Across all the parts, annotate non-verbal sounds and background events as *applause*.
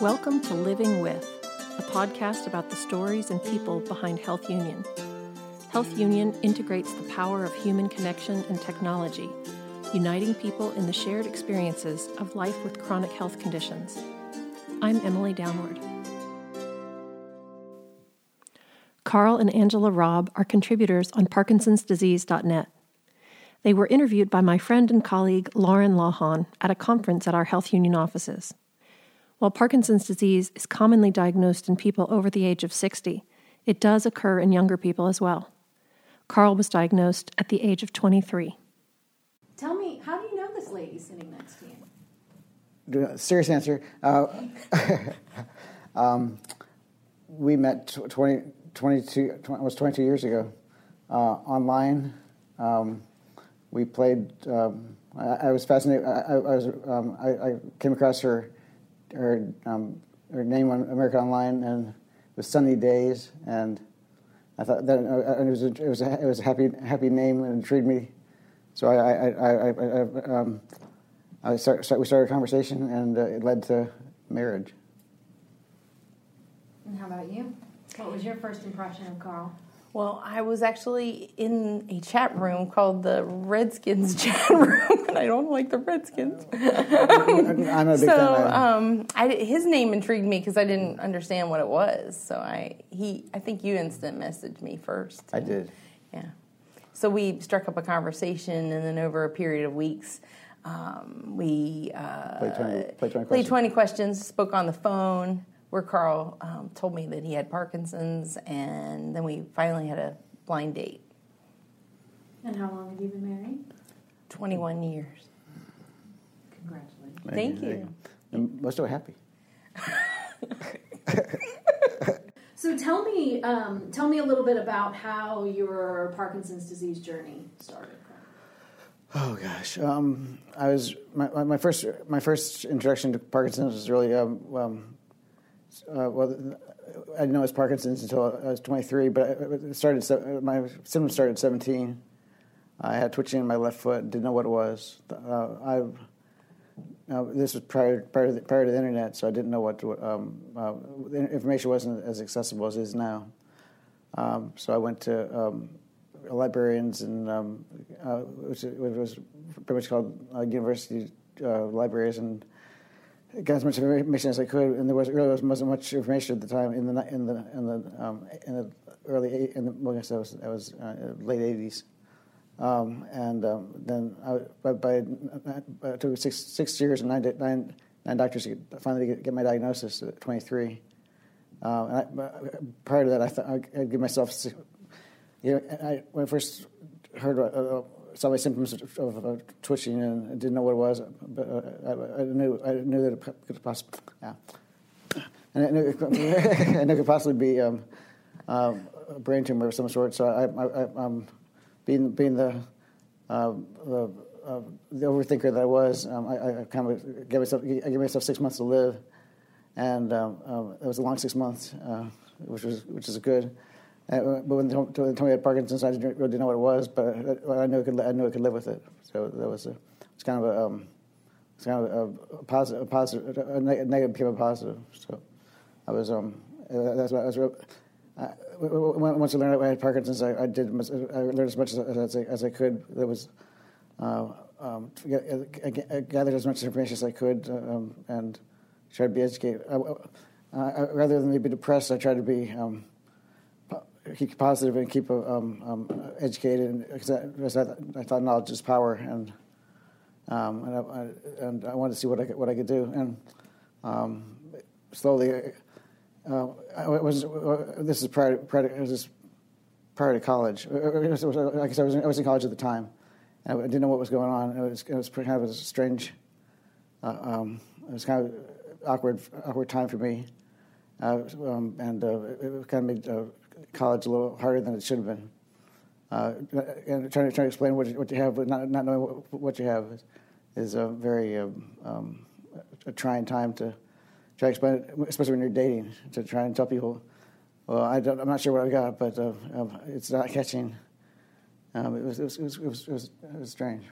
Welcome to Living With, a podcast about the stories and people behind Health Union. Health Union integrates the power of human connection and technology, uniting people in the shared experiences of life with chronic health conditions. I'm Emily Downward. Karl and Angela Robb are contributors on Parkinson'sDisease.net. They were interviewed by my friend and colleague Lauren Lawhon at a conference at our Health Union offices. While Parkinson's disease is commonly diagnosed in people over the age of 60, it does occur in younger people as well. Karl was diagnosed at the age of 23. Tell me, how do you know this lady sitting next to you? Serious answer. Uh, *laughs* um, we met 20, 22, 20, was 22 years ago uh, online. Um, we played. Um, I, I, was fascinated. I, I was. Um, I, I, came across her her um, name on America Online, and it was Sunny Days, and I thought that uh, it was a, it was a, it was a happy happy name and intrigued me. So I I I, I, um, I start, start, we started a conversation, and uh, it led to marriage. And how about you? What was your first impression of Karl? Well, I was actually in a chat room called the Redskins *laughs* chat room, and I don't like the Redskins. I'm a big so, fan. Um, I, his name intrigued me because I didn't understand what it was. So I he I think you instant messaged me first. I did. Yeah. So we struck up a conversation, and then over a period of weeks, um, we uh, played 20, played 20 played questions. 20 questions, spoke on the phone where Karl um, told me that he had Parkinson's, and then we finally had a blind date. And how long have you been married? 21 years. Congratulations. Thank you. And we're still happy. *laughs* So tell me, um, tell me a little bit about how your Parkinson's disease journey started. Oh gosh, um, I was my, my first my first introduction to Parkinson's was really um, um, uh, well, I didn't know it was Parkinson's until I was 23, but it started. My symptoms started at 17. I had twitching in my left foot. Didn't know what it was. Uh, I now, this was prior prior to, the, prior to the internet, so I didn't know what to, um, uh, the information wasn't as accessible as it is now. Um, so I went to um, librarians, and um, uh, was pretty much called uh, university uh, libraries, and got as much information as I could. And there was really wasn't much information at the time in the in the in the um, in the early in the well, I guess that was that was uh, late '80s. Um, and um, then I, by, by it took six, six years and nine, nine, nine doctors to finally get, get, my diagnosis at 23. Um, I, prior to that, I thought I'd give myself, you know, I, when I first heard, uh, uh saw my symptoms of, of, of, twitching and I didn't know what it was, but uh, I, I, knew I knew that it could possibly, yeah, and I it, I knew *laughs* it could possibly be um, uh, a brain tumor of some sort. So I, I, um, being being the uh, the, uh, the overthinker that I was, um, I, I, kind of gave myself I gave myself six months to live, and um, um, it was a long six months, uh, which was which is good. Uh, but when they told me I had Parkinson's, I didn't really know what it was, but I, I knew I could I knew I could live with it. So that was a, it's kind of a um, it's kind of a, a positive a positive a negative became a positive. So I was um that's what I was. Real, uh, once I learned I had Parkinson's, I, I, did. I learned as much as, as, I, as I could. There was uh, um, I gathered as much information as I could, um, and tried to be educated. I, rather than be depressed, I tried to be um, keep positive and keep uh, um, um, educated. Because I, I, thought knowledge is power, and um, and, I, and, I, wanted to see what I could, what I could do. And slowly uh, I was, uh, this is prior, prior, to, this prior to college. Uh, I guess I was, in, I was in college at the time. I didn't know what was going on. It was, it was kind of a strange, uh, um, it was kind of awkward, awkward time for me. Uh, um, and it kind of made college a little harder than it should have been. and trying to, trying to explain what you, what you have, but not, not knowing what, what you have is, is a very um, um, a trying time to try to explain it, especially when you're dating, to try and tell people, well, I am not sure what I've got, but uh, um, it's not catching. Um, it, was, it, was, it, was, it, was, it, was, strange.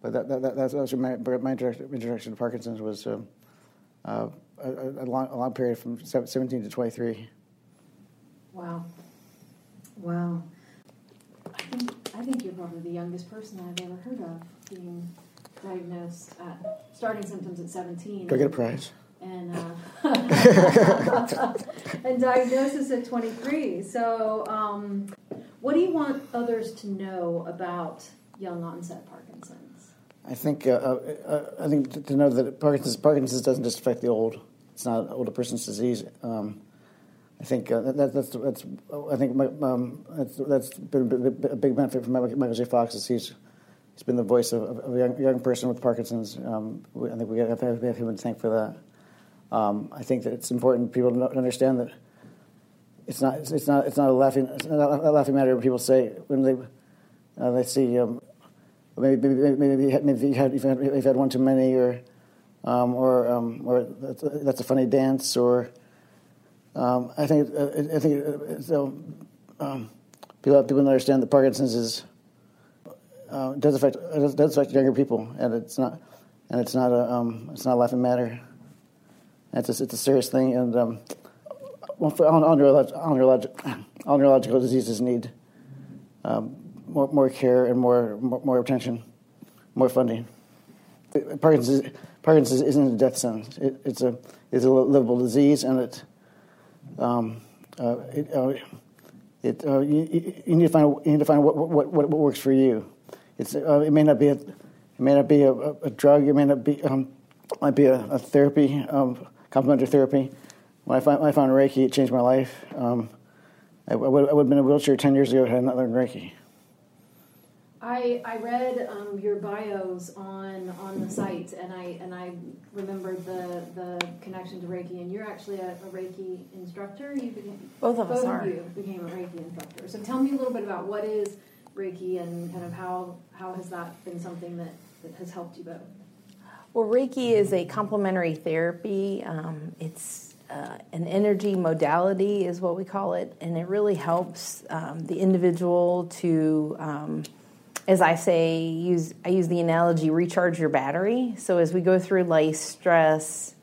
But that, that, that, that was my, my introduction, introduction to Parkinson's was um, uh, a, a, long, a long period from 17 to 23. Wow. Wow. I think, I think you're probably the youngest person I've ever heard of being diagnosed at starting symptoms at 17. Go get a prize. And, uh, *laughs* and diagnosis at 23. So, um, what do you want others to know about young onset Parkinson's? I think uh, uh, I think to know that Parkinson's Parkinson's doesn't just affect the old. It's not an older person's disease. Um, I think uh, that, that's that's I think um, that's, that's been a big benefit for Michael J. Fox is he's he's been the voice of, of a young, young, person with Parkinson's. Um, I think we have to have him to thank for that. Um, I think that it's important people to understand that it's not it's not it's not a laughing it's not a laughing matter when people say when they uh, they see um, maybe maybe maybe, maybe you had, you've had you've had one too many or um, or um, or that's a, that's a, funny dance or um, I think uh, I think uh, so um, people people understand that Parkinson's is uh, does affect does, does affect younger people and it's not and it's not a um, it's not a laughing matter. It's a, it's a serious thing and well, for all, all, neurolog- all, neurolog- all *coughs* neurological diseases need um, more, more care and more, more, more attention, more funding. Parkinson's, Parkinson's isn't a death sentence. It, it's a it's a livable disease, and it um, uh, it, uh, it uh, you, you, need to find you need to find what what, what, what works for you. It's uh, it may not be a it may not be a, a drug. It may not be um, might be a, a therapy, um, complementary therapy. When I, find, when I found Reiki, it changed my life. Um, I, I, would, I would have been in a wheelchair 10 years ago had I not learned Reiki. I, I read um, your bios on on the site, and I and I remembered the the connection to Reiki. And you're actually a, a Reiki instructor. You became, both of both us are. Of you became a Reiki instructor. So tell me a little bit about what is Reiki and kind of how how has that been something that, that has helped you both. Well, Reiki is a complementary therapy. Um, it's uh, an energy modality, is what we call it, and it really helps um, the individual to, um, as I say, use I use the analogy recharge your battery. So as we go through life, stress,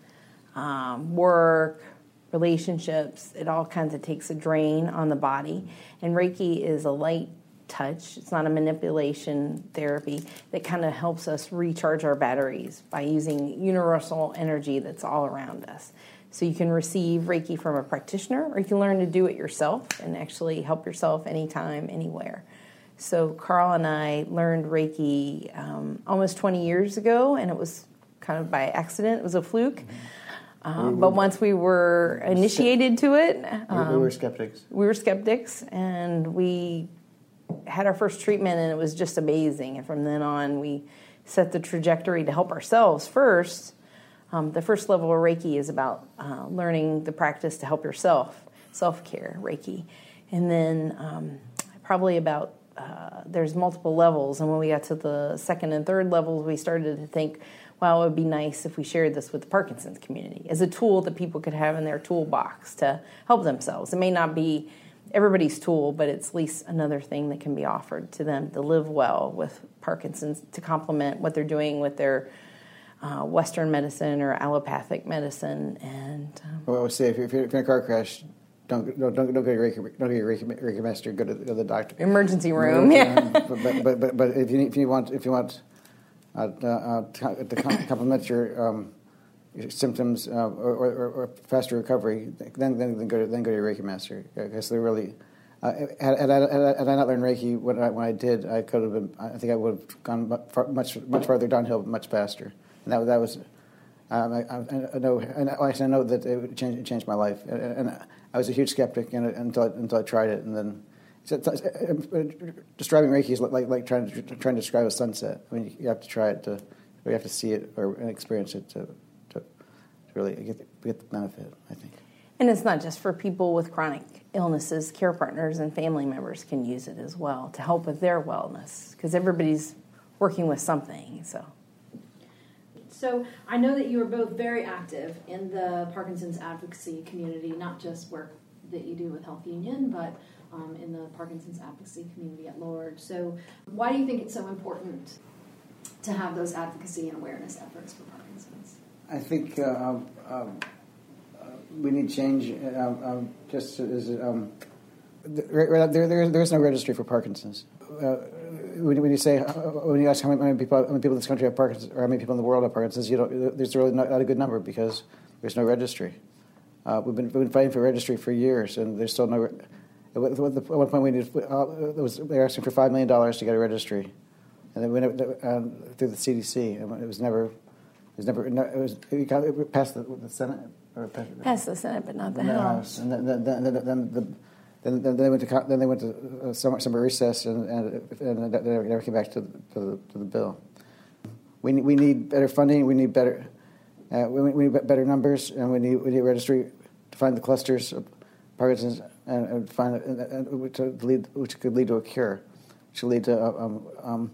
um, work, relationships, it all kinds of takes a drain on the body, and Reiki is a light touch. It's not a manipulation therapy that kind of helps us recharge our batteries by using universal energy that's all around us. So you can receive Reiki from a practitioner, or you can learn to do it yourself and actually help yourself anytime, anywhere. So Carl and I learned Reiki um, almost 20 years ago, and it was kind of by accident. It was a fluke. Um, but once we were initiated to it, um, we were skeptics. We were skeptics, and we had our first treatment, and it was just amazing. And from then on, we set the trajectory to help ourselves first um, the first level of Reiki is about uh, learning the practice to help yourself, self care Reiki. And then um, probably about, uh, there's multiple levels. And when we got to the second and third levels, we started to think, well, it would be nice if we shared this with the Parkinson's community as a tool that people could have in their toolbox to help themselves. It may not be everybody's tool, but it's at least another thing that can be offered to them to live well with Parkinson's to complement what they're doing with their uh, Western medicine or allopathic medicine. And um, well, I would say if you're, if you're, in a car crash, don't don't don't, go to Reiki, don't go to Reiki, Reiki master. Go to, go to the doctor. Emergency room. Yeah. *laughs* but, but, but but if you if you want if you want uh, uh, to complement your, um, your symptoms uh, or, or, or, faster recovery, then then, then go to then go to your Reiki master because they're really. Uh, had, had, I, had, I, not learned Reiki when I, when I did, I could have been. I think I would have gone much much farther downhill much faster. And that, that was, um, I, I, know, and I know that it changed, it changed my life. And, and, I was a huge skeptic until, I, until I tried it. And then describing Reiki is like, like trying, to, trying to describe a sunset. I mean, you have to try it to, you have to see it or experience it to, to, to really get, get the benefit, I think. And it's not just for people with chronic illnesses, care partners and family members can use it as well to help with their wellness because everybody's working with something. So so I know that you are both very active in the Parkinson's advocacy community, not just work that you do with Health Union, but um, in the Parkinson's advocacy community at large. So why do you think it's so important to have those advocacy and awareness efforts for Parkinson's? I think uh, um, we need change. Um, um, just as um, there, there, there is no registry for Parkinson's. When, when, you say uh, when you ask how many people how many people in this country have Parkinson's or how many people in the world have Parkinson's, you don't. There's really not, not a good number because there's no registry. Uh, we've, been, we've been fighting for registry for years, and there's still no. At one point, we needed, uh, was, they were asking for five million dollars to get a registry, and then we went uh, through the CDC, and it was never, it was never, it was it passed the, the Senate or passed, passed the Senate, but not the, the House. House. And then, then, then, then the then, then, they went to then they went to uh, summer, summer recess and and, and they never came back to, to, the, to the bill. We we need better funding. We need better uh, we, we, need better numbers, and we need we need registry to find the clusters of Parkinson's and, and find and, and, to lead which could lead to a cure, which could lead to um, um,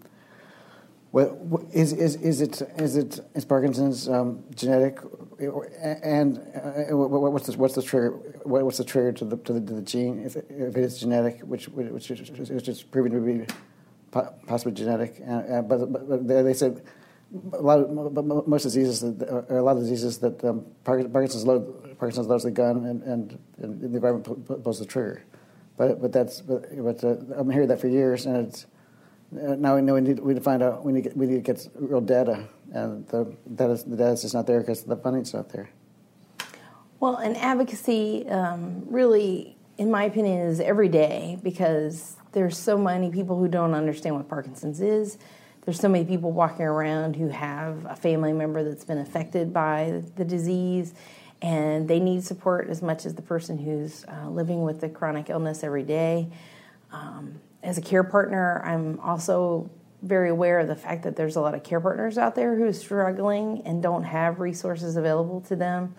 what, is, is, is it is it is Parkinson's um, genetic, and uh, what's the what's the trigger what's the trigger to the to the, to the gene? If, if it is genetic, which which is, is proven to be possibly genetic, uh, but, but they said a lot of most diseases that, or a lot of diseases that um, Parkinson's load Parkinson's loads the gun and, and, and the environment pulls the trigger, but but that's but, but uh, I'm hearing that for years and it's uh, now we know we need, we need to find out we need to get, we need to get real data, and the data the data is just not there because the funding's not there. Well, and advocacy um, really, in my opinion, is every day because there's so many people who don't understand what Parkinson's is. There's so many people walking around who have a family member that's been affected by the disease, and they need support as much as the person who's uh, living with the chronic illness every day. Um, as a care partner, I'm also very aware of the fact that there's a lot of care partners out there who are struggling and don't have resources available to them.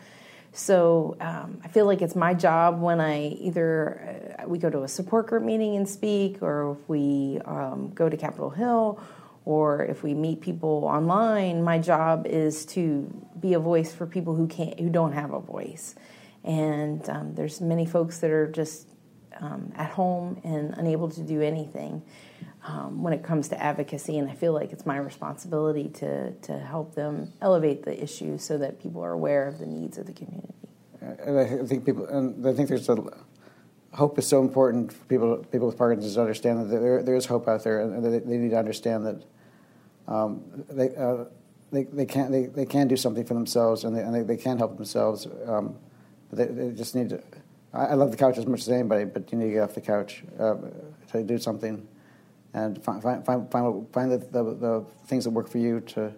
So um, I feel like it's my job when I either uh, we go to a support group meeting and speak, or if we um, go to Capitol Hill, or if we meet people online. My job is to be a voice for people who can't, who don't have a voice. And um, there's many folks that are just um, at home and unable to do anything um, when it comes to advocacy. And I feel like it's my responsibility to, to help them elevate the issue so that people are aware of the needs of the community. And I think people, and I think there's a hope is so important for people people with Parkinson's to understand that there, there is hope out there, and they, need to understand that um, they, uh, they they can they, they can do something for themselves, and they, and they, they can help themselves. Um, but they, they just need to I, love the couch as much as anybody, but you need to get off the couch uh, to do something and find find find, find, the, the, the, things that work for you to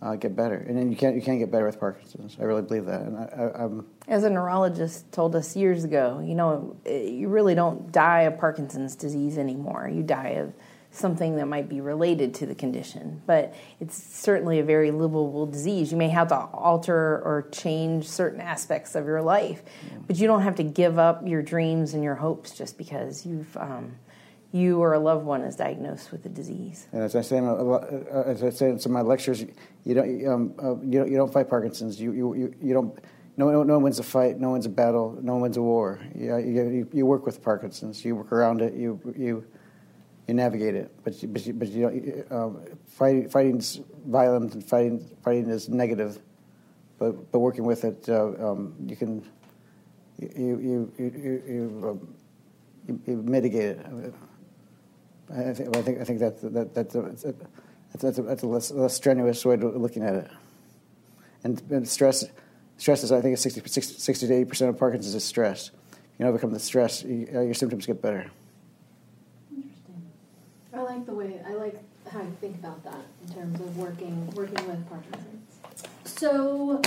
uh, get better. And then you can't you can't get better with Parkinson's. I really believe that. And I, as a neurologist told us years ago, you know, you really don't die of Parkinson's disease anymore. You die of something that might be related to the condition, but it's certainly a very livable disease. You may have to alter or change certain aspects of your life, but you don't have to give up your dreams and your hopes just because you've um, you or a loved one is diagnosed with the disease. And as I say, as I say in some of my lectures, you don't um, uh, you don't you don't fight Parkinson's. You you you don't. No, no, no one wins a fight. No one wins a battle. No one wins a war. You, you, you work with Parkinson's. You work around it. You you you navigate it. But you, but you, but you don't, um, fighting fighting's violent and fighting fighting is negative. But but working with it, uh, um, you can you you you you, you, um, you, you mitigate it. I think I think I think that's that, that's a, that's a, that's a, that's a less, less strenuous way of looking at it. And, and stress stress is I think 60, 60, 60 to eighty percent of Parkinson's is stress. You overcome the stress, uh, your symptoms get better. I like the way I like how you think about that in terms of working working with Parkinson's. So,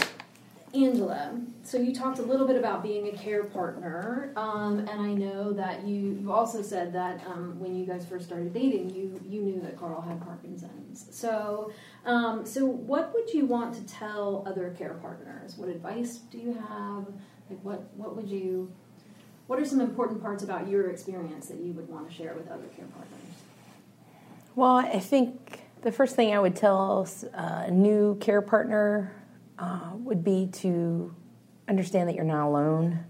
Angela, so you talked a little bit about being a care partner, um, and I know that you you also said that um, when you guys first started dating, you you knew that Karl had Parkinson's. So, um, so what would you want to tell other care partners? What advice do you have? Like, what what would you what are some important parts about your experience that you would want to share with other care partners? Well, I think the first thing I would tell a new care partner uh, would be to understand that you're not alone.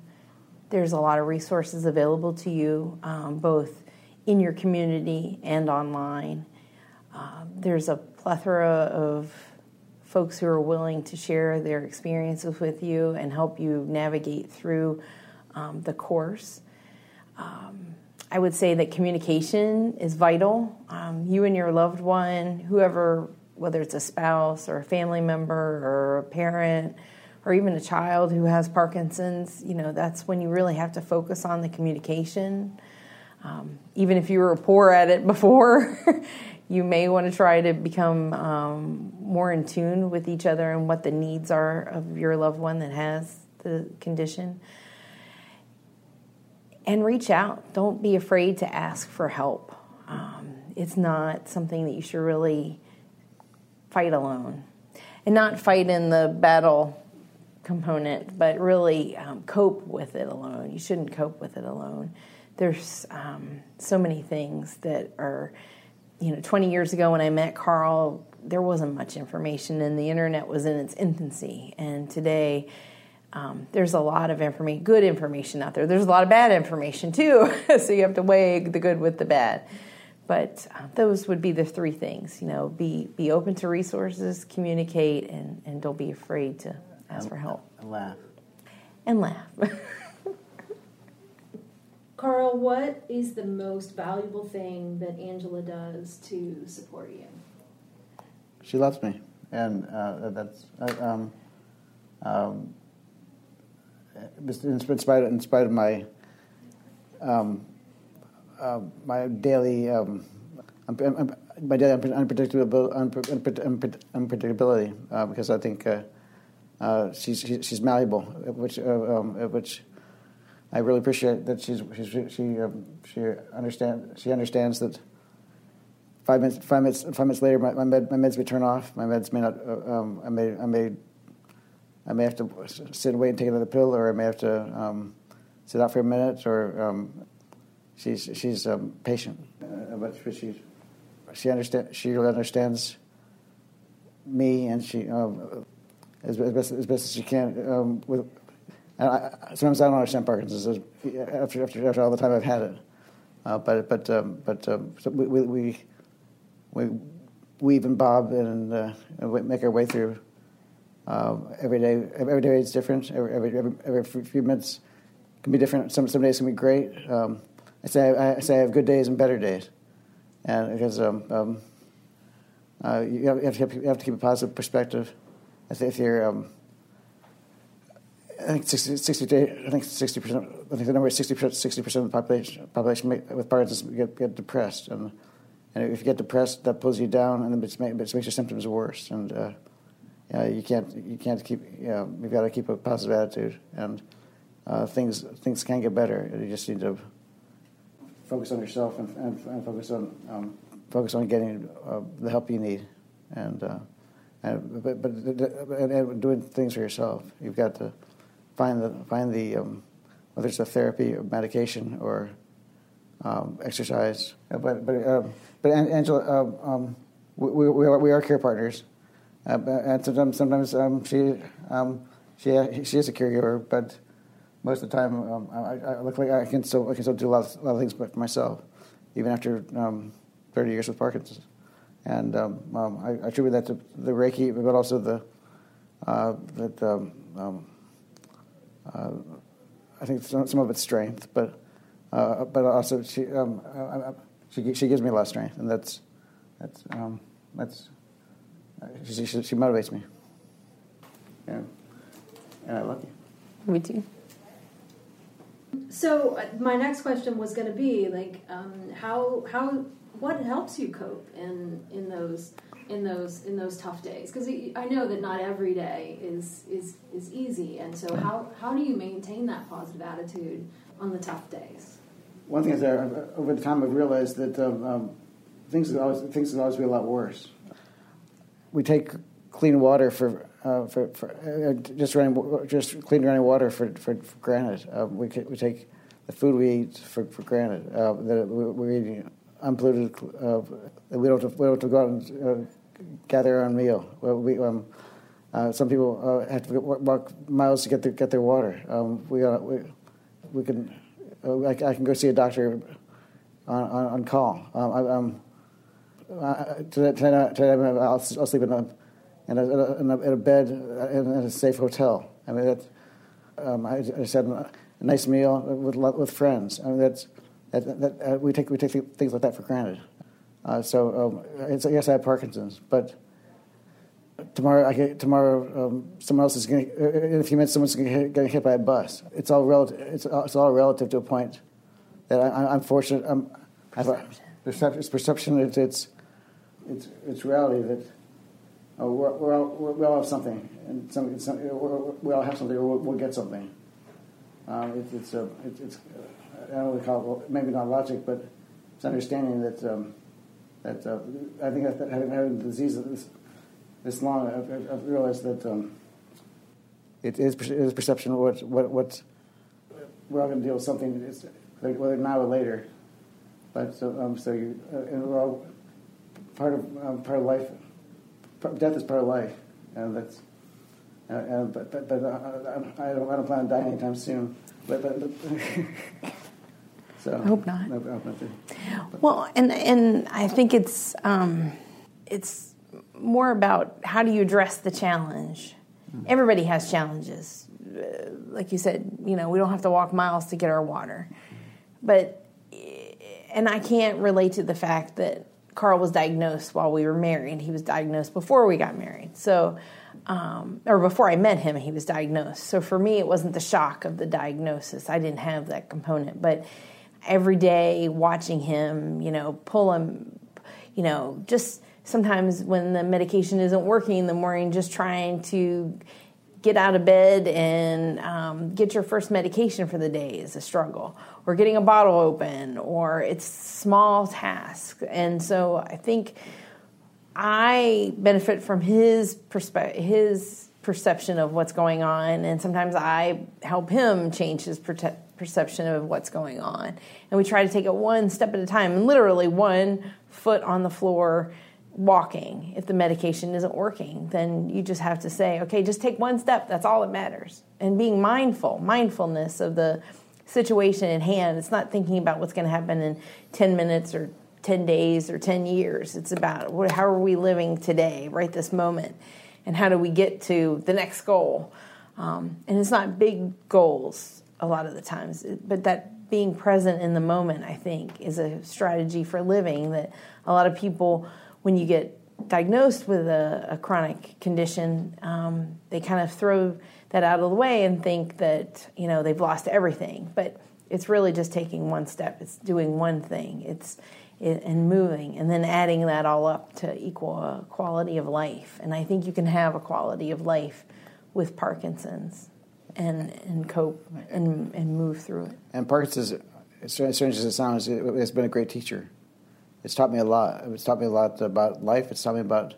There's a lot of resources available to you, um, both in your community and online. Uh, there's a plethora of folks who are willing to share their experiences with you and help you navigate through um, the course. Um, I would say that communication is vital. Um, you and your loved one, whoever, whether it's a spouse or a family member or a parent or even a child who has Parkinson's, you know, that's when you really have to focus on the communication. Um, even if you were poor at it *laughs* before, you may want to try to become um, more in tune with each other and what the needs are of your loved one that has the condition. And reach out. Don't be afraid to ask for help. Um, it's not something that you should really fight alone. And not fight in the battle component, but really um, cope with it alone. You shouldn't cope with it alone. There's um, so many things that are you know, 20 years ago when I met Karl, there wasn't much information and the internet was in its infancy. And today, um, there's a lot of information, good information out there. There's a lot of bad information too, *laughs* so you have to weigh the good with the bad. But uh, those would be the three things. You know, be be open to resources, communicate, and and don't be afraid to ask and, for help. And laugh. And laugh. *laughs* Karl, what is the most valuable thing that Angela does to support you? She loves me, and uh, that's uh, um, um, in spite of, in spite of my um, uh, my daily um, my daily unpredictability, unpredictability uh, because I think uh, uh, she's she's malleable, which um, which I really appreciate that she's, she's she um, she understand she understands that five minutes five minutes five minutes later my, my, med, my meds may turn off. My meds may not. Uh, um, I may I may I may have to sit and wait and take another pill, or I may have to um, sit out for a minute. Or um, she's she's um, patient, uh, but she she understand she really understands me, and she um, as, as, best, as best as she can with and I, sometimes I don't understand Parkinson's after, after, after all the time I've had it. Uh, but but um, but um, so we, we we weave and bob and, uh, and make our way through. Uh, every day, every day is different. Every, every, every, every few minutes can be different. Some some days can be great. Um, I say I, I, say I have good days and better days, and because um, um, uh, you, have, you, have to, you, have to, keep a positive perspective. If you're um, I think 60, 60 I think 60 percent. I think the number is 60 percent. 60 percent of the population population with Parkinson's get, get depressed, and and if you get depressed, that pulls you down, and make, it makes your symptoms worse. And uh, yeah, you can't you can't keep you know, you've got to keep a positive attitude, and uh, things things can get better. You just need to focus on yourself and, and, and focus on um, focus on getting uh, the help you need, and. Uh, and, but, but and doing things for yourself, you've got to find the find the um, whether it's a therapy or medication or um, exercise. But but um, but Angela, uh, um, we, we, we are care partners, uh, and sometimes sometimes um, she um, she she is a caregiver, but most of the time I, I, look like I can still I can still do a lot of, a lot of things for myself, even after 30 years with Parkinson's. And I, I, attribute that to the Reiki, but also the uh, that uh, I think some, some, of it's strength, but uh, but also she um, uh, she she gives me a lot of strength, and that's that's um, that's she, she, she, motivates me. Yeah, and I love you. Me too. So my next question was going to be like, um, how how what helps you cope in in those in those in those tough days because I know that not every day is is is easy and so how how do you maintain that positive attitude on the tough days one thing is that uh, over the time I've realized that um, um, things always things can always be a lot worse we take clean water for uh, for, for uh, just running just clean running water for for, for granted uh, we we take the food we eat for, for granted uh, that we're eating unpolluted. Uh, we don't have, we don't have to go out and uh, gather our own meal. We, um, some people have to walk miles to get their get their water. Um, we, we we can I, I, can go see a doctor on on, on call. Um, I, um, tonight, tonight, tonight I'll, I'll, sleep in a and a, and a, and a bed in a safe hotel. I mean, that, um, I, I just had a nice meal with with friends. I mean, that's that, that uh, we take we take things like that for granted. Uh, so um, it's, yes, I have Parkinson's, but tomorrow I get tomorrow um, someone else is going in a few minutes someone's going to get hit, hit by a bus. It's all relative. It's, it's all relative to a point that I, am fortunate. I'm, perception. perception. It's perception. It's, it's it's it's reality that oh, we're, we're all, we all have something, and some, some we all have something, or we'll, we'll get something. Um, it, it's a it, it's I don't really call it maybe not logic, but it's understanding that um, that uh, I think that having, having disease this, this long, I've, I've realized that um, it is it is perception of what what what we're all going to deal with something, whether now or later. But so, um, so you uh, and we're all part of um, part of life. Death is part of life, and that's. Uh, uh, but but, but uh, I, don't, I don't plan on dying anytime soon. But, but, but *laughs* so I hope not. I hope not well, and and I think it's um, it's more about how do you address the challenge. Mm-hmm. Everybody has challenges. Uh, like you said, you know, we don't have to walk miles to get our water, but and I can't relate to the fact that Karl was diagnosed while we were married. He was diagnosed before we got married. So, um, or before I met him, he was diagnosed. So for me, it wasn't the shock of the diagnosis. I didn't have that component. But every day watching him, you know, pull him, you know, just sometimes when the medication isn't working in the morning, just trying to get out of bed and um, get your first medication for the day is a struggle or getting a bottle open or it's small tasks and so i think i benefit from his perspective his perception of what's going on and sometimes i help him change his perception of what's going on. And we try to take it one step at a time and literally one foot on the floor walking. If the medication isn't working then you just have to say okay just take one step. That's all that matters. And being mindful mindfulness of the situation at hand. It's not thinking about what's going to happen in 10 minutes or 10 days or 10 years. It's about how are we living today right this moment? And how do we get to the next goal? Um, and it's not big goals a lot of the times but that being present in the moment i think is a strategy for living that a lot of people when you get diagnosed with a, a chronic condition, um, they kind of throw that out of the way and think that you know they've lost everything. But it's really just taking one step. It's doing one thing. It's it, and moving, and then adding that all up to equal a quality of life. And I think you can have a quality of life with Parkinson's and and cope and and move through it. And Parkinson's, as strange as it sounds, it, has been a great teacher it's taught me a lot. It's taught me a lot about life. It's taught me about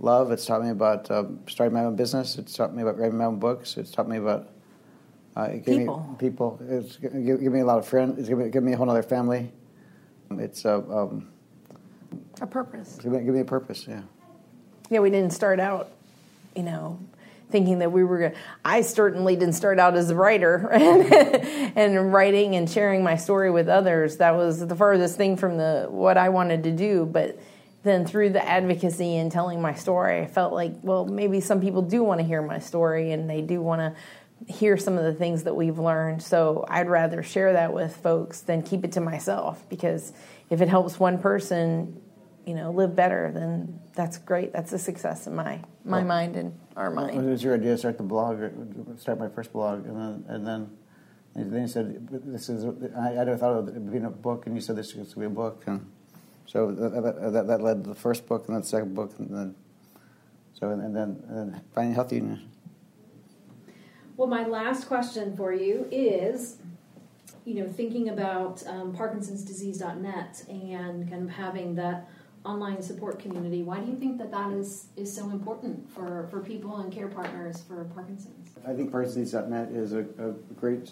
love. It's taught me about uh, starting my own business. It's taught me about writing my own books. It's taught me about uh, people. Me, people. It's given give me a lot of friends. It's given me, me a whole other family. It's uh, um, a purpose. Give me, give me a purpose. Yeah. Yeah, we didn't start out, you know, thinking that we were going I certainly didn't start out as a writer *laughs* and, writing and sharing my story with others. That was the farthest thing from the what I wanted to do. But then through the advocacy and telling my story, I felt like, well, maybe some people do want to hear my story and they do want to hear some of the things that we've learned. So I'd rather share that with folks than keep it to myself because if it helps one person, you know, live better, then that's great. That's a success in my my well, mind and our mind. it was your idea to start the blog, start my first blog, and then and then and then you said this is I, I never thought of it being a book, and you said this is was to be a book, and so that, that, that led to the first book, and then the second book, and then so and, and then and then finding healthy. Well, my last question for you is you know, thinking about um, Parkinson'sDisease.net and kind of having that online support community. Why do you think that that is, is so important for, for people and care partners for Parkinson's? I think Parkinson's.net is a, a great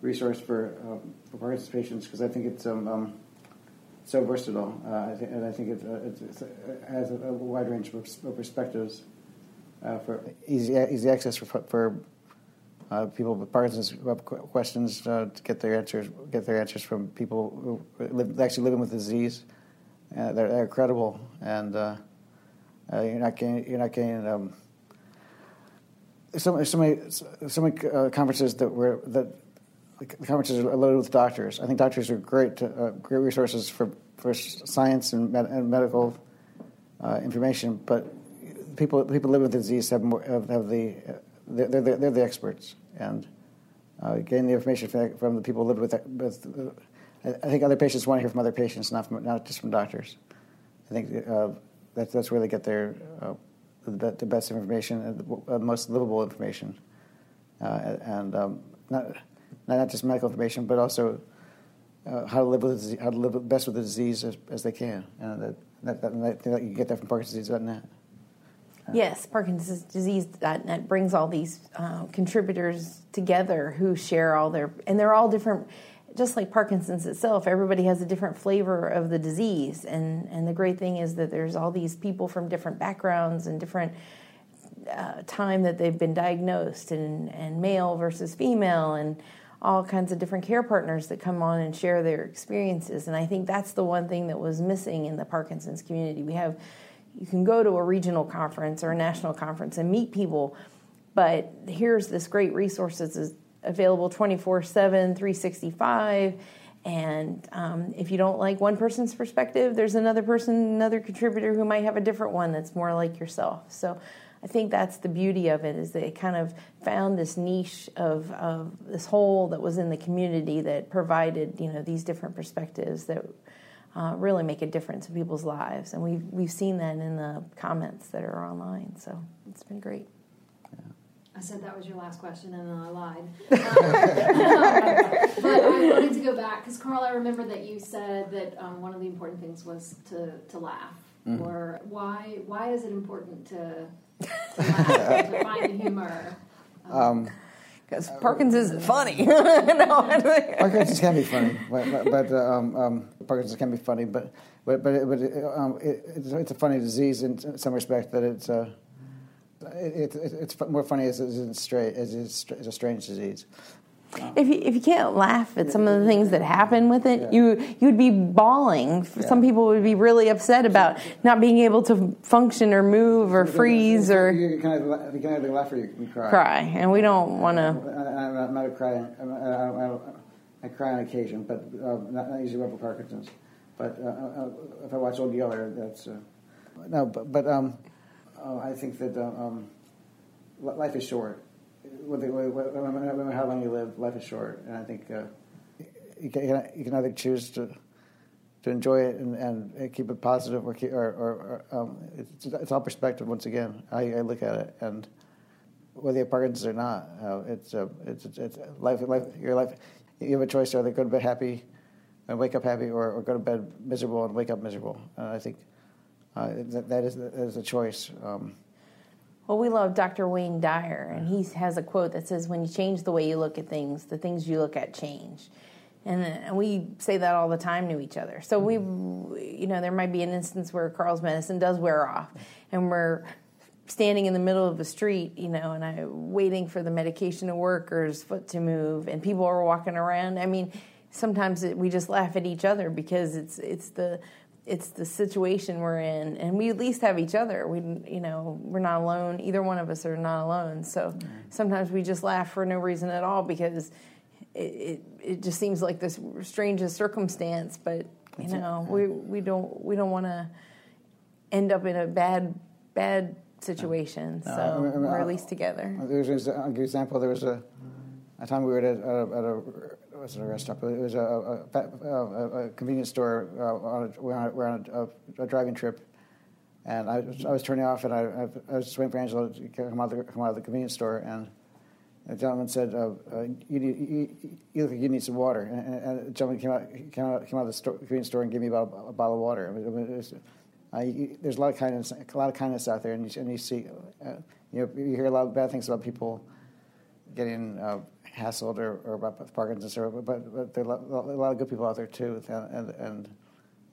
resource for, um, for Parkinson's patients because I think it's um, um, so versatile, uh, and I think it, uh, it has a, a, wide range of perspectives uh, for easy easy access for, for uh, people with Parkinson's questions uh, to get their answers get their answers from people who live, actually living with the disease. They're, they're, credible, and uh, Uh, you're not getting you're not getting um, so, many uh, conferences that were that the conferences are loaded with doctors. I think doctors are great to, uh, great resources for for science and, med- and medical uh, information, but people people living with the disease have more have, have the they're, they're, they're, the experts and getting the information from, the people live with, with I think other patients want to hear from other patients, not from, not just from doctors. I think uh, that's where they get their uh, the, the, best information and the uh, most livable information, uh, and um, not not just medical information, but also uh, how to live with disease, how to live best with the disease as, as they can, and that, that, that, that, you get that from Parkinson's.net. Yes, Parkinson's brings all these uh, contributors together who share all their, and they're all different just like Parkinson's itself, everybody has a different flavor of the disease. And, and the great thing is that there's all these people from different backgrounds and different uh, time that they've been diagnosed, and, and male versus female, and all kinds of different care partners that come on and share their experiences. And I think that's the one thing that was missing in the Parkinson's community. We have, you can go to a regional conference or a national conference and meet people, but here's this great resources available 24 7, 365. And um, if you don't like one person's perspective, there's another person, another contributor who might have a different one that's more like yourself. So I think that's the beauty of it is that it kind of found this niche of, of this hole that was in the community that provided you know these different perspectives that uh, really make a difference in people's lives, and we've we've seen that in the comments that are online. So it's been great. I said that was your last question, and then I lied. *laughs* Um, *laughs* but I wanted to go back because Karl, I remember that you said that um, one of the important things was to to laugh. Mm-hmm. Or why why is it important to, *laughs* to laugh to find humor? Um, because um, Parkinson's is funny. no, Parkinson's can be funny, but, but um, um, Parkinson's can be funny, but but but, but it, um, it, it's, it's, a funny disease in some respect that it's uh, it, it, it's more funny as, it's straight, as it's, a strange disease. If you, if you can't laugh at some of the things that happen with it, yeah. you you'd be bawling. Yeah. Some people would be really upset about not being able to function or move or freeze or. You can either, you can either laugh or you can cry. Cry, and we don't want to. I'm not a cry. I, cry on occasion, but uh, not, not usually with Parkinson's. But uh, uh, if I watch Old Yeller, that's uh, no. But, but um, uh, I think that uh, um, life is short. matter how long you live, life is short, and I think uh, you, can, either choose to to enjoy it and, and keep it positive, or, keep, or, or, um, it's, it's, all perspective. Once again, I, I, look at it, and whether you have Parkinson's or not, uh, it's, uh, it's, it's, it's life, life. Your life, you have a choice: either go to bed happy and wake up happy, or, or go to bed miserable and wake up miserable. And I think that, that, is, that is a choice. Um, well, we love Dr. Wayne Dyer, and he has a quote that says, When you change the way you look at things, the things you look at change. And, and we say that all the time to each other. So we, you know, there might be an instance where Karl's medicine does wear off, and we're standing in the middle of the street, you know, and I'm waiting for the medication to work or his foot to move, and people are walking around. I mean, sometimes it, we just laugh at each other because it's it's the it's the situation we're in, and we at least have each other. We, you know, we're not alone. Either one of us are not alone. So mm-hmm. sometimes we just laugh for no reason at all because it, it, it just seems like this strangest circumstance. But you That's know, it. we we don't we don't want to end up in a bad bad situation. No, so I mean, we're at least together. There's an example. There was a, a time we were at a, at a it wasn't a restaurant, it was a, a, a, a convenience store. Uh, on a, we're on, we're on a, driving trip, and I was, I was turning off, and I, I, was just waiting for Angela to come out, the, come out of the convenience store, and the gentleman said, uh, uh, you, need, you, you, look like you need some water. And, and the gentleman came out, came out, came out of the store, convenience store and gave me about a, bottle of water. I mean, was, uh, you, there's a lot of kindness, a lot of kindness out there, and you, and see, uh, you, know, you hear a lot of bad things about people getting uh, hassled or, or about Parkinson's, or, but, but there are a lot of good people out there too, and, and,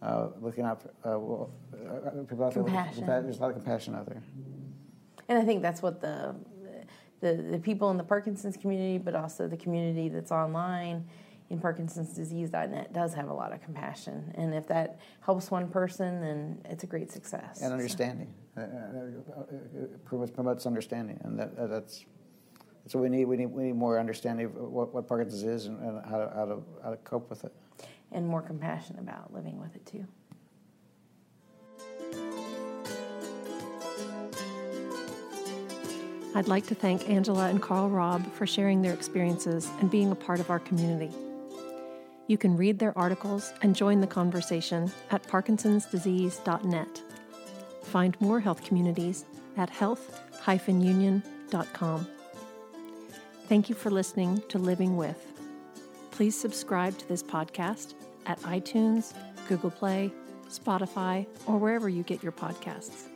uh, looking out for uh, well, uh, people out there. Compassion. There's a lot of compassion out there. And I think that's what the, the the people in the Parkinson's community, but also the community that's online, in Parkinson's parkinsonsdisease.net does have a lot of compassion. And if that helps one person, then it's a great success. And understanding. So. Uh, uh, uh promotes understanding. And that, uh, that's, that's what we need. We need, we need more understanding of what, what Parkinson's is and, and how, to, how, to, how to cope with it. And more compassion about living with it, too. I'd like to thank Angela and Karl Robb for sharing their experiences and being a part of our community. You can read their articles and join the conversation at parkinsonsdisease.net. Find more health communities at health-union.com. Thank you for listening to Living With. Please subscribe to this podcast at iTunes, Google Play, Spotify, or wherever you get your podcasts.